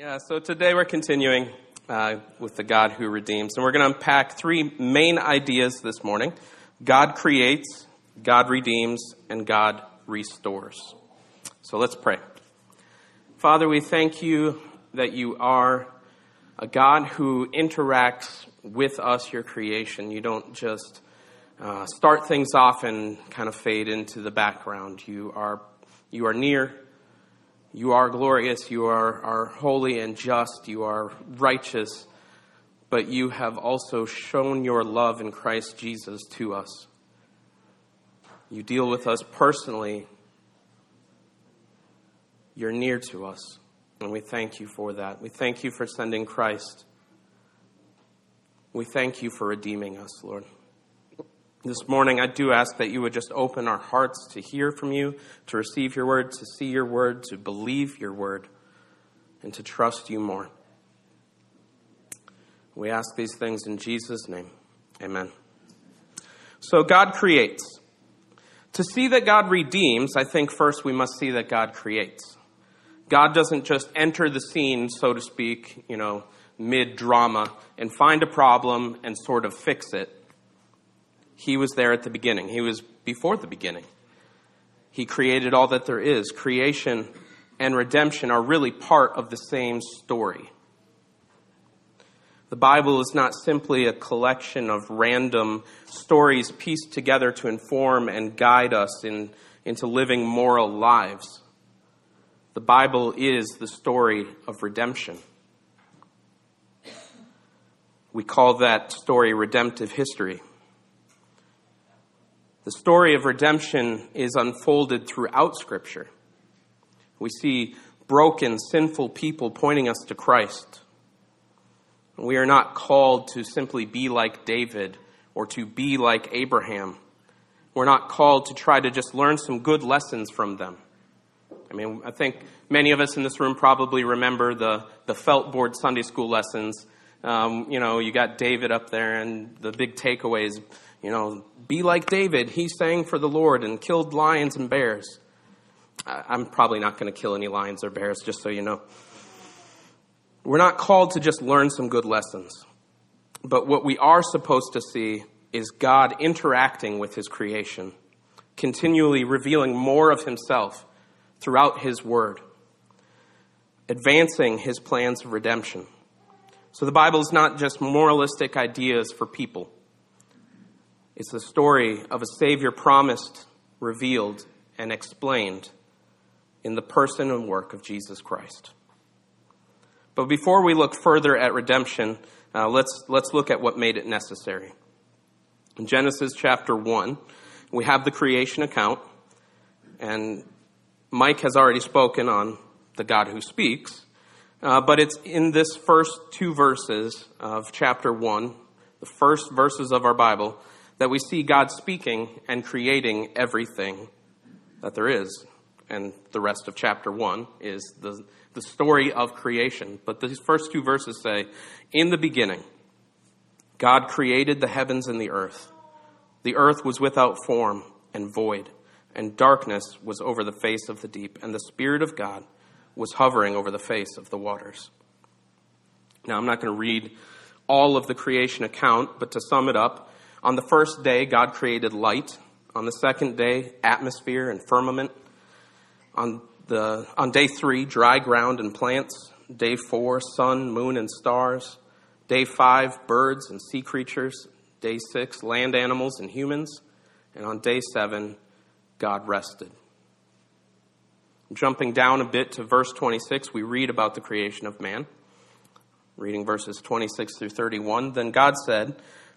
Yeah, so today we're continuing uh, with the God who redeems, and we're going to unpack three main ideas this morning God creates, God redeems, and God restores. So let's pray. Father, we thank you that you are a God who interacts with us, your creation. You don't just uh, start things off and kind of fade into the background. You are, you are near. You are glorious. You are, are holy and just. You are righteous. But you have also shown your love in Christ Jesus to us. You deal with us personally. You're near to us. And we thank you for that. We thank you for sending Christ. We thank you for redeeming us, Lord. This morning, I do ask that you would just open our hearts to hear from you, to receive your word, to see your word, to believe your word, and to trust you more. We ask these things in Jesus' name. Amen. So, God creates. To see that God redeems, I think first we must see that God creates. God doesn't just enter the scene, so to speak, you know, mid drama and find a problem and sort of fix it he was there at the beginning. He was before the beginning. He created all that there is. Creation and redemption are really part of the same story. The Bible is not simply a collection of random stories pieced together to inform and guide us in, into living moral lives. The Bible is the story of redemption. We call that story redemptive history. The story of redemption is unfolded throughout Scripture. We see broken, sinful people pointing us to Christ. We are not called to simply be like David or to be like Abraham. We're not called to try to just learn some good lessons from them. I mean, I think many of us in this room probably remember the, the felt board Sunday school lessons. Um, you know, you got David up there, and the big takeaways you know, be like David. He sang for the Lord and killed lions and bears. I'm probably not going to kill any lions or bears, just so you know. We're not called to just learn some good lessons. But what we are supposed to see is God interacting with his creation, continually revealing more of himself throughout his word, advancing his plans of redemption. So the Bible is not just moralistic ideas for people. It's the story of a Savior promised, revealed, and explained in the person and work of Jesus Christ. But before we look further at redemption, uh, let's, let's look at what made it necessary. In Genesis chapter 1, we have the creation account, and Mike has already spoken on the God who speaks, uh, but it's in this first two verses of chapter 1, the first verses of our Bible, that we see God speaking and creating everything that there is. And the rest of chapter 1 is the, the story of creation. But these first two verses say, In the beginning, God created the heavens and the earth. The earth was without form and void, and darkness was over the face of the deep, and the Spirit of God was hovering over the face of the waters. Now, I'm not going to read all of the creation account, but to sum it up, on the first day, God created light. On the second day, atmosphere and firmament. On, the, on day three, dry ground and plants. Day four, sun, moon, and stars. Day five, birds and sea creatures. Day six, land animals and humans. And on day seven, God rested. Jumping down a bit to verse 26, we read about the creation of man. Reading verses 26 through 31. Then God said,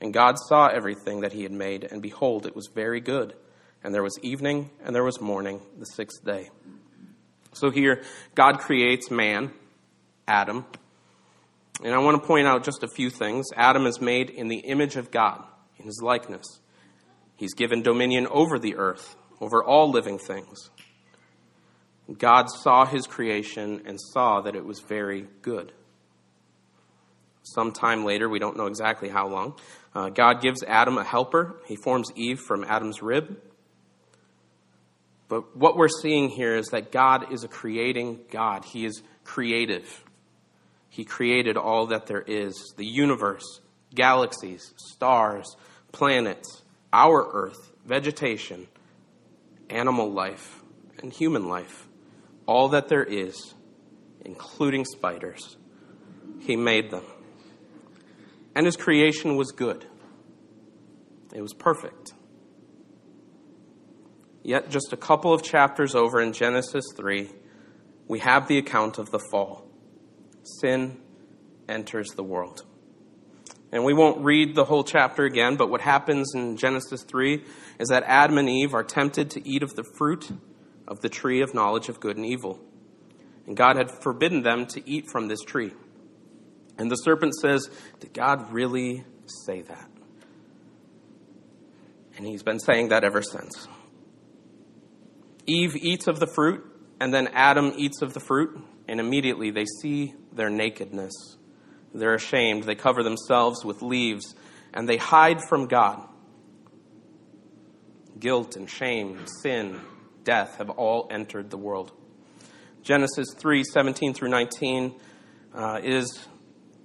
And God saw everything that he had made, and behold, it was very good. And there was evening, and there was morning, the sixth day. So here, God creates man, Adam. And I want to point out just a few things. Adam is made in the image of God, in his likeness. He's given dominion over the earth, over all living things. God saw his creation and saw that it was very good. Sometime later, we don't know exactly how long, uh, God gives Adam a helper. He forms Eve from Adam's rib. But what we're seeing here is that God is a creating God. He is creative. He created all that there is the universe, galaxies, stars, planets, our earth, vegetation, animal life, and human life, all that there is, including spiders. He made them. And his creation was good, it was perfect. Yet, just a couple of chapters over in Genesis 3, we have the account of the fall. Sin enters the world. And we won't read the whole chapter again, but what happens in Genesis 3 is that Adam and Eve are tempted to eat of the fruit of the tree of knowledge of good and evil. And God had forbidden them to eat from this tree. And the serpent says, Did God really say that? And he's been saying that ever since. Eve eats of the fruit, and then Adam eats of the fruit, and immediately they see their nakedness. They're ashamed. They cover themselves with leaves and they hide from God. Guilt and shame, sin, death have all entered the world. Genesis 3 17 through 19 uh, is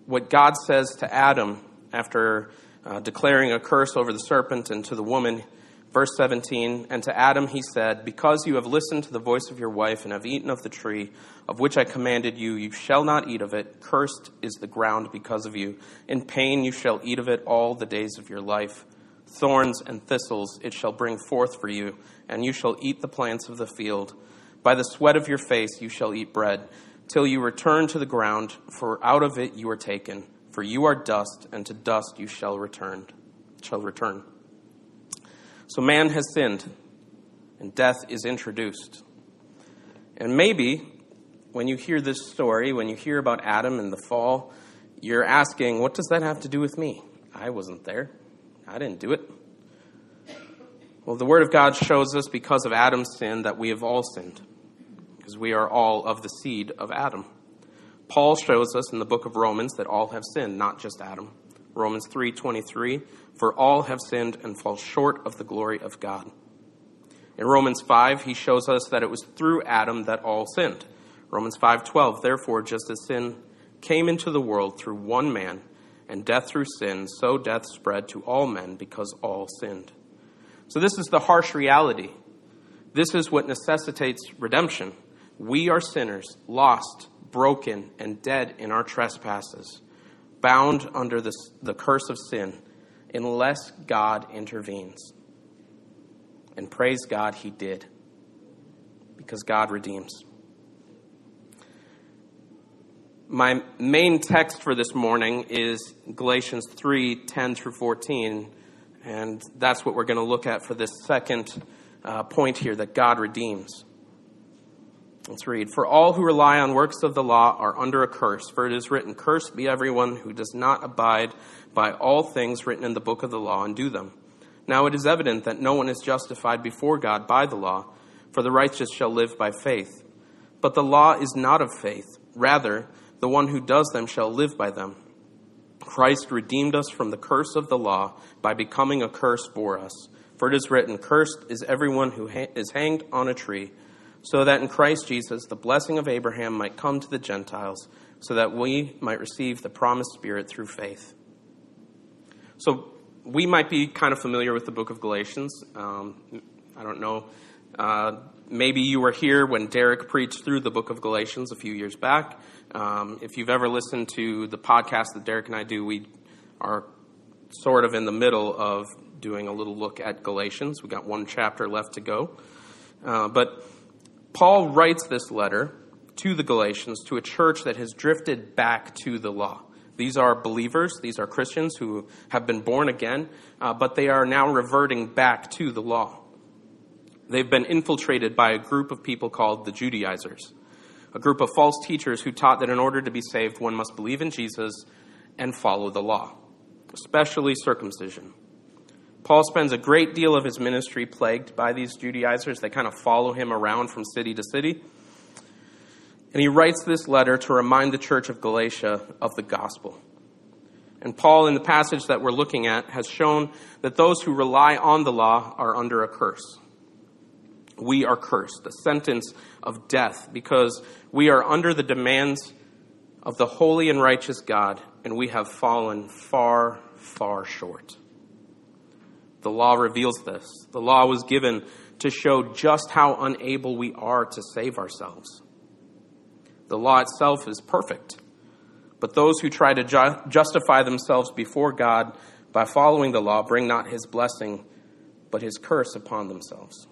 what God says to Adam after uh, declaring a curse over the serpent and to the woman Verse 17, and to Adam he said, Because you have listened to the voice of your wife and have eaten of the tree of which I commanded you, you shall not eat of it. Cursed is the ground because of you. In pain you shall eat of it all the days of your life. Thorns and thistles it shall bring forth for you, and you shall eat the plants of the field. By the sweat of your face you shall eat bread, till you return to the ground, for out of it you are taken. For you are dust, and to dust you shall return. Shall return. So man has sinned, and death is introduced. And maybe when you hear this story, when you hear about Adam and the fall, you're asking, what does that have to do with me? I wasn't there. I didn't do it. Well, the Word of God shows us because of Adam's sin that we have all sinned, because we are all of the seed of Adam. Paul shows us in the book of Romans that all have sinned, not just Adam. Romans 3:23 for all have sinned and fall short of the glory of God. In Romans 5 he shows us that it was through Adam that all sinned. Romans 5:12 Therefore just as sin came into the world through one man and death through sin so death spread to all men because all sinned. So this is the harsh reality. This is what necessitates redemption. We are sinners, lost, broken, and dead in our trespasses bound under the, the curse of sin unless God intervenes. And praise God, He did, because God redeems. My main text for this morning is Galatians 3 10 through 14, and that's what we're going to look at for this second uh, point here that God redeems. Let's read. For all who rely on works of the law are under a curse, for it is written, Cursed be everyone who does not abide by all things written in the book of the law and do them. Now it is evident that no one is justified before God by the law, for the righteous shall live by faith. But the law is not of faith. Rather, the one who does them shall live by them. Christ redeemed us from the curse of the law by becoming a curse for us. For it is written, Cursed is everyone who is hanged on a tree so that in Christ Jesus the blessing of Abraham might come to the Gentiles, so that we might receive the promised Spirit through faith. So we might be kind of familiar with the book of Galatians. Um, I don't know. Uh, maybe you were here when Derek preached through the book of Galatians a few years back. Um, if you've ever listened to the podcast that Derek and I do, we are sort of in the middle of doing a little look at Galatians. We got one chapter left to go. Uh, but Paul writes this letter to the Galatians, to a church that has drifted back to the law. These are believers, these are Christians who have been born again, uh, but they are now reverting back to the law. They've been infiltrated by a group of people called the Judaizers, a group of false teachers who taught that in order to be saved, one must believe in Jesus and follow the law, especially circumcision. Paul spends a great deal of his ministry plagued by these Judaizers. They kind of follow him around from city to city. And he writes this letter to remind the church of Galatia of the gospel. And Paul, in the passage that we're looking at, has shown that those who rely on the law are under a curse. We are cursed, a sentence of death, because we are under the demands of the holy and righteous God, and we have fallen far, far short. The law reveals this. The law was given to show just how unable we are to save ourselves. The law itself is perfect. But those who try to ju- justify themselves before God by following the law bring not his blessing, but his curse upon themselves.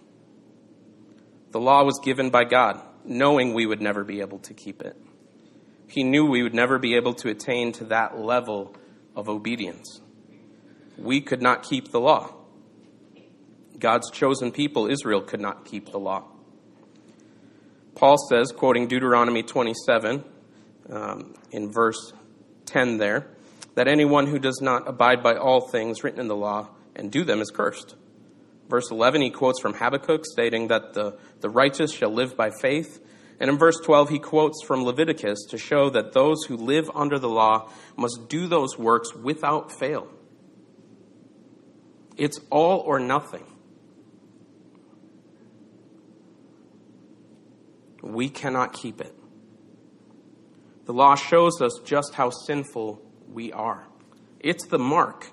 The law was given by God, knowing we would never be able to keep it. He knew we would never be able to attain to that level of obedience. We could not keep the law. God's chosen people, Israel, could not keep the law. Paul says, quoting Deuteronomy 27 um, in verse 10 there, that anyone who does not abide by all things written in the law and do them is cursed. Verse 11, he quotes from Habakkuk stating that the, the righteous shall live by faith. And in verse 12, he quotes from Leviticus to show that those who live under the law must do those works without fail. It's all or nothing. We cannot keep it. The law shows us just how sinful we are. It's the mark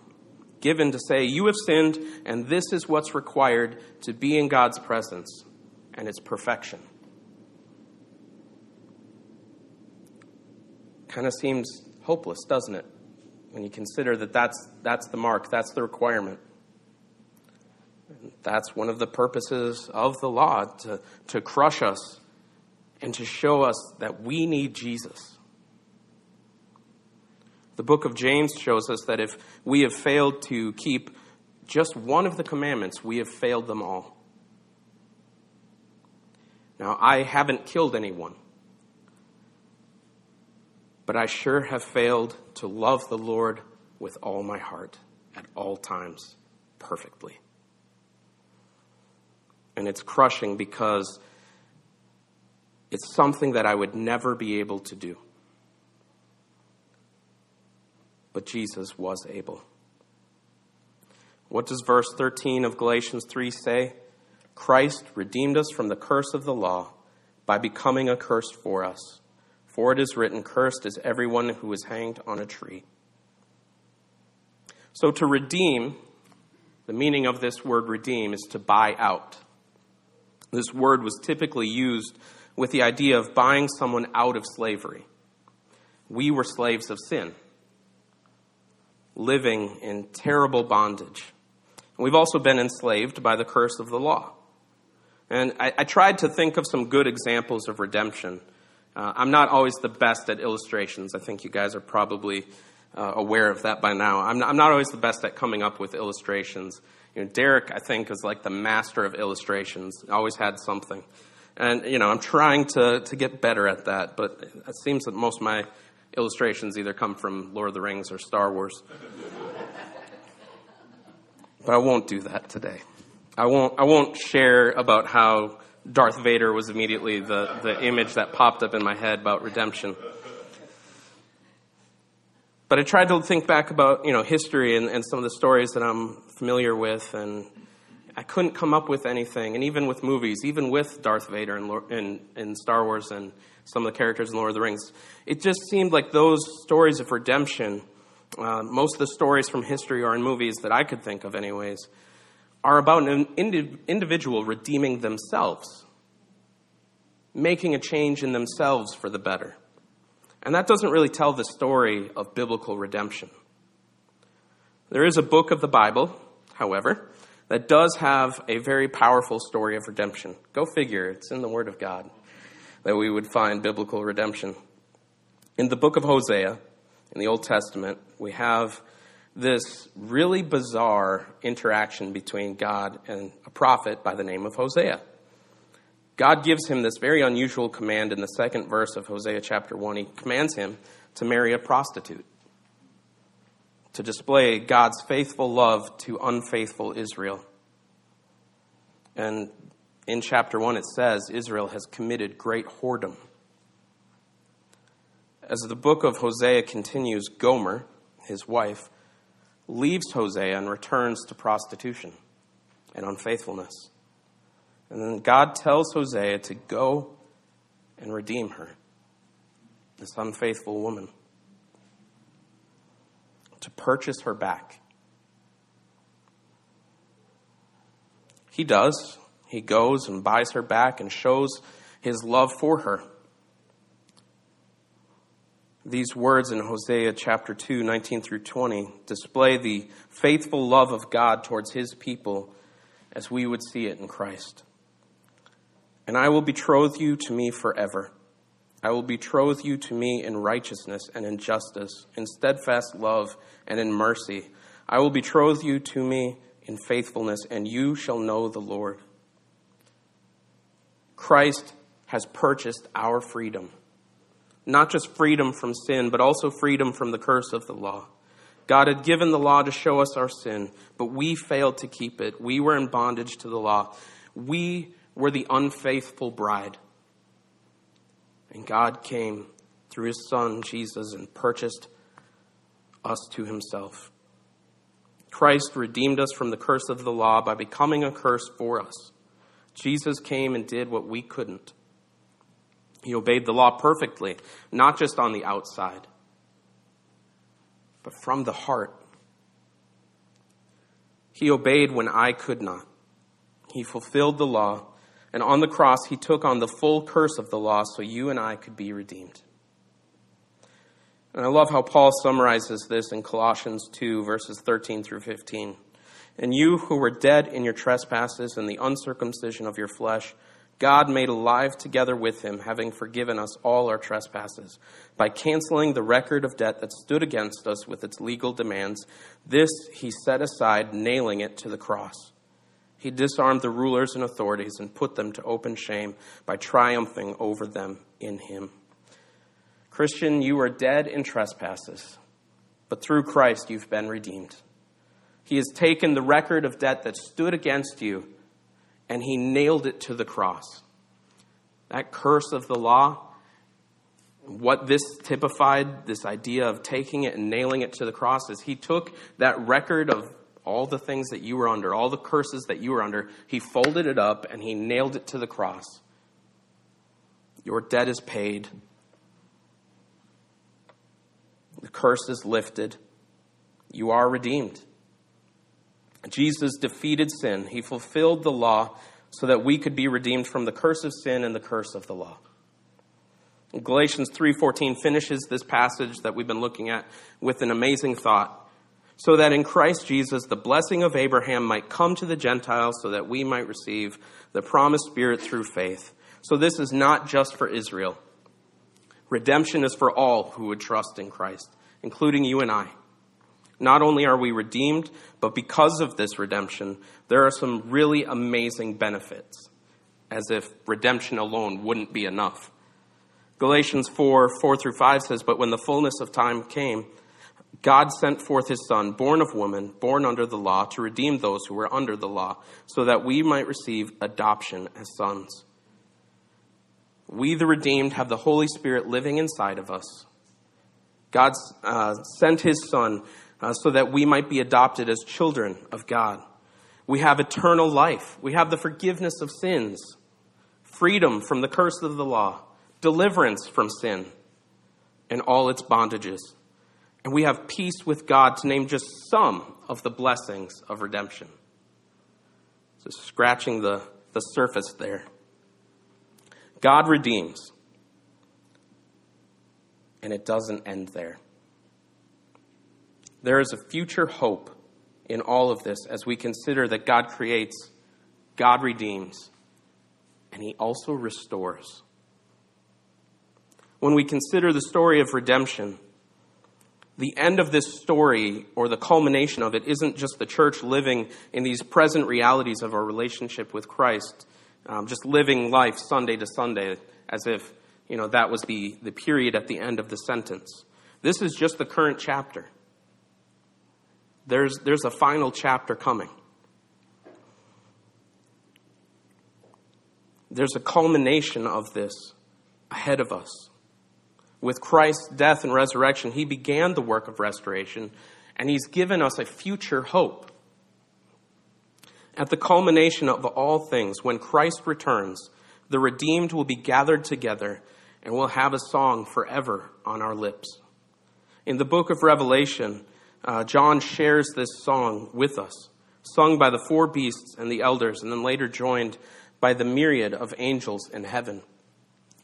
given to say, You have sinned, and this is what's required to be in God's presence, and it's perfection. Kind of seems hopeless, doesn't it? When you consider that that's, that's the mark, that's the requirement. That's one of the purposes of the law to, to crush us and to show us that we need Jesus. The book of James shows us that if we have failed to keep just one of the commandments, we have failed them all. Now, I haven't killed anyone, but I sure have failed to love the Lord with all my heart at all times perfectly. And it's crushing because it's something that I would never be able to do. But Jesus was able. What does verse 13 of Galatians 3 say? Christ redeemed us from the curse of the law by becoming a curse for us. For it is written, Cursed is everyone who is hanged on a tree. So to redeem, the meaning of this word redeem is to buy out. This word was typically used with the idea of buying someone out of slavery. We were slaves of sin, living in terrible bondage. We've also been enslaved by the curse of the law. And I, I tried to think of some good examples of redemption. Uh, I'm not always the best at illustrations. I think you guys are probably uh, aware of that by now. I'm not, I'm not, always the best at coming up with illustrations. You know, Derek, I think, is like the master of illustrations. Always had something. And, you know, I'm trying to, to get better at that, but it seems that most of my illustrations either come from Lord of the Rings or Star Wars. but I won't do that today. I won't, I won't share about how Darth Vader was immediately the, the image that popped up in my head about redemption. But I tried to think back about, you know, history and, and some of the stories that I'm familiar with and I couldn't come up with anything. And even with movies, even with Darth Vader and in, in Star Wars and some of the characters in Lord of the Rings, it just seemed like those stories of redemption, uh, most of the stories from history or in movies that I could think of, anyways, are about an individual redeeming themselves, making a change in themselves for the better. And that doesn't really tell the story of biblical redemption. There is a book of the Bible however, that does have a very powerful story of redemption. Go figure, it's in the Word of God that we would find biblical redemption. In the book of Hosea, in the Old Testament, we have this really bizarre interaction between God and a prophet by the name of Hosea. God gives him this very unusual command in the second verse of Hosea chapter 1. He commands him to marry a prostitute, to display God's faithful love to unfaithful Israel. And in chapter 1, it says Israel has committed great whoredom. As the book of Hosea continues, Gomer, his wife, leaves Hosea and returns to prostitution and unfaithfulness. And then God tells Hosea to go and redeem her, this unfaithful woman, to purchase her back. He does. He goes and buys her back and shows his love for her. These words in Hosea chapter 2, 19 through 20, display the faithful love of God towards his people as we would see it in Christ. And I will betroth you to me forever. I will betroth you to me in righteousness and in justice, in steadfast love and in mercy. I will betroth you to me in faithfulness, and you shall know the Lord. Christ has purchased our freedom. Not just freedom from sin, but also freedom from the curse of the law. God had given the law to show us our sin, but we failed to keep it. We were in bondage to the law. We were the unfaithful bride. And God came through his son, Jesus, and purchased us to himself. Christ redeemed us from the curse of the law by becoming a curse for us. Jesus came and did what we couldn't. He obeyed the law perfectly, not just on the outside, but from the heart. He obeyed when I could not. He fulfilled the law and on the cross, he took on the full curse of the law so you and I could be redeemed. And I love how Paul summarizes this in Colossians 2, verses 13 through 15. And you who were dead in your trespasses and the uncircumcision of your flesh, God made alive together with him, having forgiven us all our trespasses, by canceling the record of debt that stood against us with its legal demands. This he set aside, nailing it to the cross. He disarmed the rulers and authorities and put them to open shame by triumphing over them in him. Christian, you are dead in trespasses, but through Christ you've been redeemed. He has taken the record of debt that stood against you and he nailed it to the cross. That curse of the law, what this typified, this idea of taking it and nailing it to the cross, is he took that record of all the things that you were under, all the curses that you were under, he folded it up and he nailed it to the cross. Your debt is paid. The curse is lifted. You are redeemed. Jesus defeated sin. He fulfilled the law so that we could be redeemed from the curse of sin and the curse of the law. Galatians 3:14 finishes this passage that we've been looking at with an amazing thought so that in Christ Jesus the blessing of Abraham might come to the Gentiles, so that we might receive the promised Spirit through faith. So this is not just for Israel. Redemption is for all who would trust in Christ, including you and I. Not only are we redeemed, but because of this redemption, there are some really amazing benefits, as if redemption alone wouldn't be enough. Galatians 4 4 through 5 says, But when the fullness of time came, God sent forth his Son, born of woman, born under the law, to redeem those who were under the law, so that we might receive adoption as sons. We, the redeemed, have the Holy Spirit living inside of us. God uh, sent his Son uh, so that we might be adopted as children of God. We have eternal life. We have the forgiveness of sins, freedom from the curse of the law, deliverance from sin and all its bondages and we have peace with God, to name just some of the blessings of redemption. Just scratching the, the surface there. God redeems, and it doesn't end there. There is a future hope in all of this as we consider that God creates, God redeems, and He also restores. When we consider the story of redemption, the end of this story or the culmination of it isn't just the church living in these present realities of our relationship with Christ, um, just living life Sunday to Sunday as if you know that was the, the period at the end of the sentence. This is just the current chapter. There's, there's a final chapter coming. There's a culmination of this ahead of us. With Christ's death and resurrection, he began the work of restoration, and he's given us a future hope. At the culmination of all things, when Christ returns, the redeemed will be gathered together and we'll have a song forever on our lips. In the book of Revelation, uh, John shares this song with us, sung by the four beasts and the elders, and then later joined by the myriad of angels in heaven.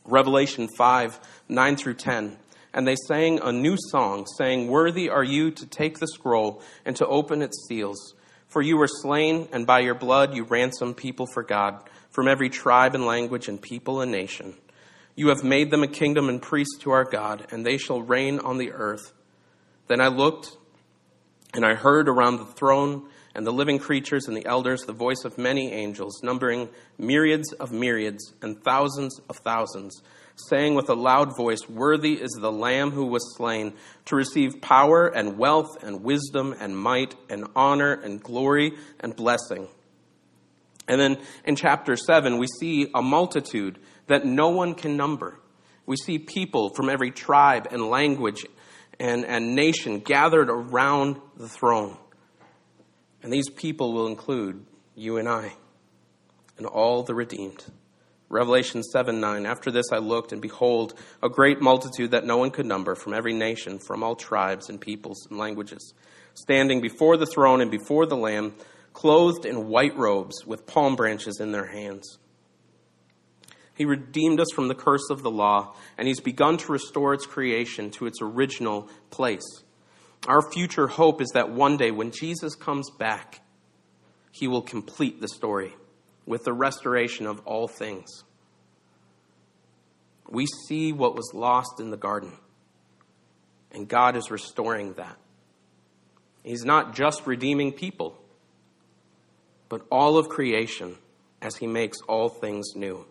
Revelation 5 9 through 10. And they sang a new song, saying, Worthy are you to take the scroll and to open its seals. For you were slain, and by your blood you ransomed people for God from every tribe and language and people and nation. You have made them a kingdom and priests to our God, and they shall reign on the earth. Then I looked, and I heard around the throne and the living creatures and the elders the voice of many angels, numbering myriads of myriads and thousands of thousands, saying with a loud voice, Worthy is the Lamb who was slain to receive power and wealth and wisdom and might and honor and glory and blessing. And then in chapter 7, we see a multitude that no one can number. We see people from every tribe and language and, and nation gathered around the throne. And these people will include you and I and all the redeemed. Revelation 7 9. After this I looked, and behold, a great multitude that no one could number from every nation, from all tribes and peoples and languages, standing before the throne and before the Lamb, clothed in white robes with palm branches in their hands. He redeemed us from the curse of the law, and He's begun to restore its creation to its original place. Our future hope is that one day when Jesus comes back, He will complete the story with the restoration of all things. We see what was lost in the garden, and God is restoring that. He's not just redeeming people, but all of creation as He makes all things new.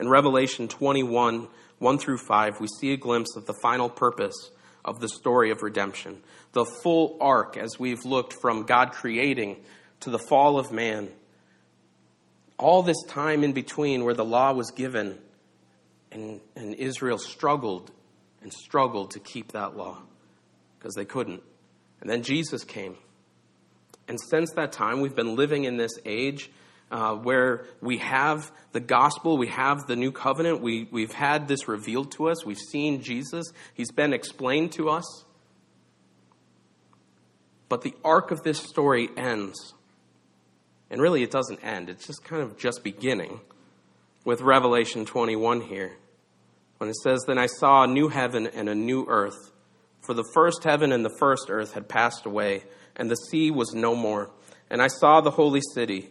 In Revelation 21, 1 through 5, we see a glimpse of the final purpose of the story of redemption. The full arc as we've looked from God creating to the fall of man. All this time in between where the law was given and, and Israel struggled and struggled to keep that law because they couldn't. And then Jesus came. And since that time, we've been living in this age uh, where we have the gospel, we have the new covenant, we, we've had this revealed to us, we've seen Jesus, he's been explained to us. But the arc of this story ends. And really, it doesn't end, it's just kind of just beginning with Revelation 21 here. When it says, Then I saw a new heaven and a new earth, for the first heaven and the first earth had passed away, and the sea was no more. And I saw the holy city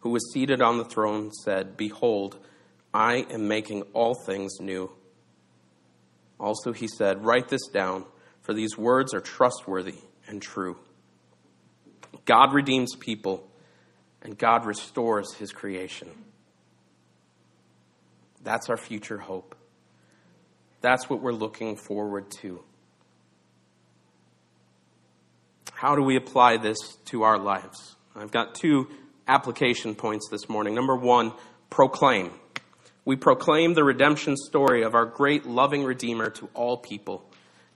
who was seated on the throne said, Behold, I am making all things new. Also, he said, Write this down, for these words are trustworthy and true. God redeems people, and God restores his creation. That's our future hope. That's what we're looking forward to. How do we apply this to our lives? I've got two application points this morning. Number one, proclaim. We proclaim the redemption story of our great loving Redeemer to all people,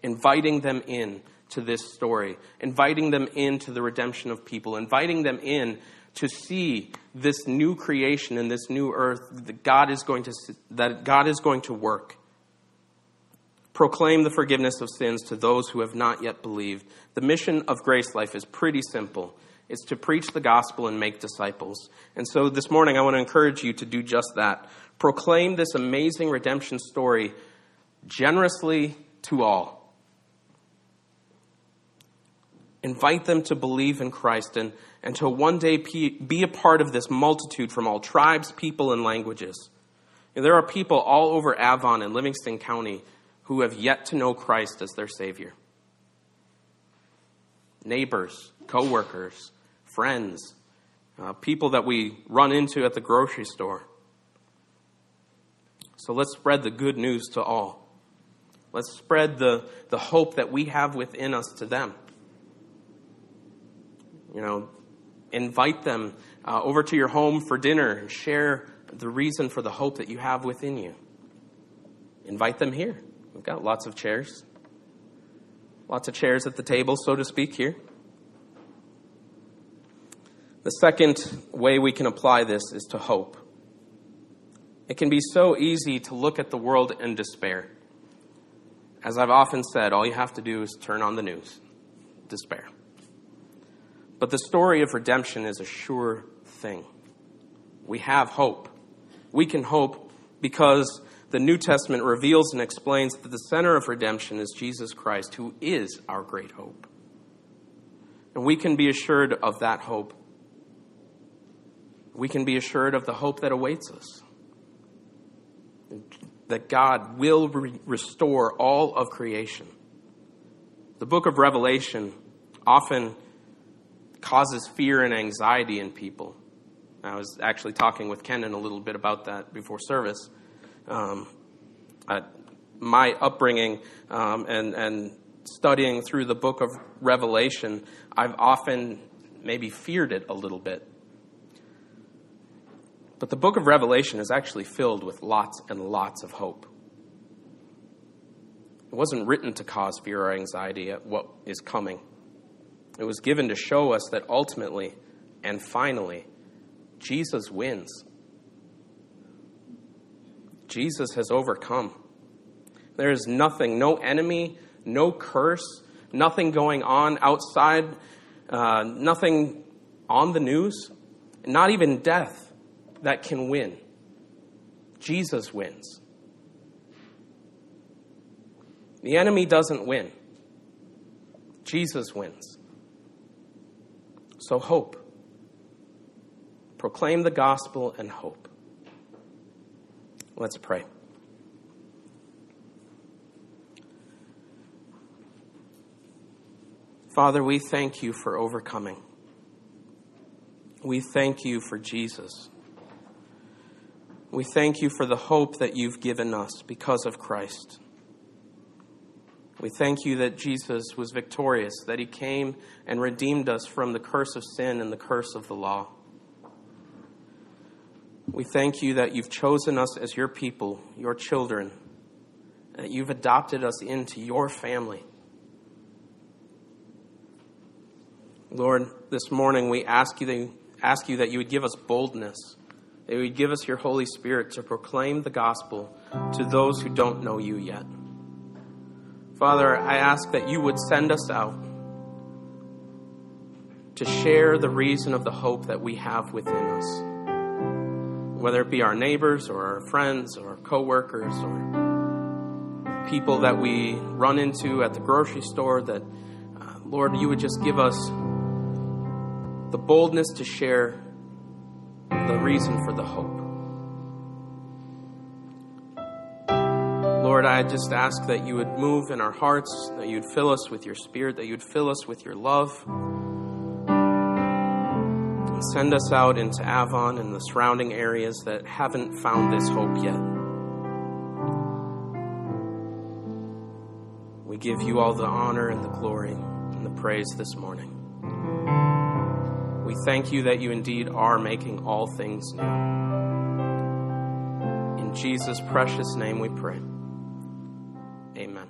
inviting them in to this story, inviting them into the redemption of people, inviting them in to see this new creation and this new earth that God is going to, that God is going to work. Proclaim the forgiveness of sins to those who have not yet believed. The mission of Grace Life is pretty simple. It's to preach the gospel and make disciples. And so this morning I want to encourage you to do just that. Proclaim this amazing redemption story generously to all. Invite them to believe in Christ and, and to one day be a part of this multitude from all tribes, people, and languages. And there are people all over Avon and Livingston County who have yet to know Christ as their Savior. Neighbors, coworkers, friends, uh, people that we run into at the grocery store. So let's spread the good news to all. Let's spread the, the hope that we have within us to them. You know, invite them uh, over to your home for dinner and share the reason for the hope that you have within you. Invite them here. We've got lots of chairs. Lots of chairs at the table, so to speak, here. The second way we can apply this is to hope. It can be so easy to look at the world in despair. As I've often said, all you have to do is turn on the news. Despair. But the story of redemption is a sure thing. We have hope. We can hope because the New Testament reveals and explains that the center of redemption is Jesus Christ, who is our great hope. And we can be assured of that hope. We can be assured of the hope that awaits us. That God will re- restore all of creation. The book of Revelation often causes fear and anxiety in people. I was actually talking with Kenan a little bit about that before service. Um, my upbringing um, and, and studying through the book of Revelation, I've often maybe feared it a little bit. But the book of Revelation is actually filled with lots and lots of hope. It wasn't written to cause fear or anxiety at what is coming. It was given to show us that ultimately and finally, Jesus wins. Jesus has overcome. There is nothing, no enemy, no curse, nothing going on outside, uh, nothing on the news, not even death that can win. Jesus wins. The enemy doesn't win, Jesus wins. So hope. Proclaim the gospel and hope. Let's pray. Father, we thank you for overcoming. We thank you for Jesus. We thank you for the hope that you've given us because of Christ. We thank you that Jesus was victorious, that he came and redeemed us from the curse of sin and the curse of the law. We thank you that you've chosen us as your people, your children, that you've adopted us into your family. Lord, this morning we ask you, that, ask you that you would give us boldness, that you would give us your Holy Spirit to proclaim the gospel to those who don't know you yet. Father, I ask that you would send us out to share the reason of the hope that we have within us. Whether it be our neighbors or our friends or our coworkers or people that we run into at the grocery store, that, uh, Lord, you would just give us the boldness to share the reason for the hope. Lord, I just ask that you would move in our hearts, that you'd fill us with your spirit, that you'd fill us with your love. And send us out into Avon and the surrounding areas that haven't found this hope yet. We give you all the honor and the glory and the praise this morning. We thank you that you indeed are making all things new. In Jesus' precious name we pray. Amen.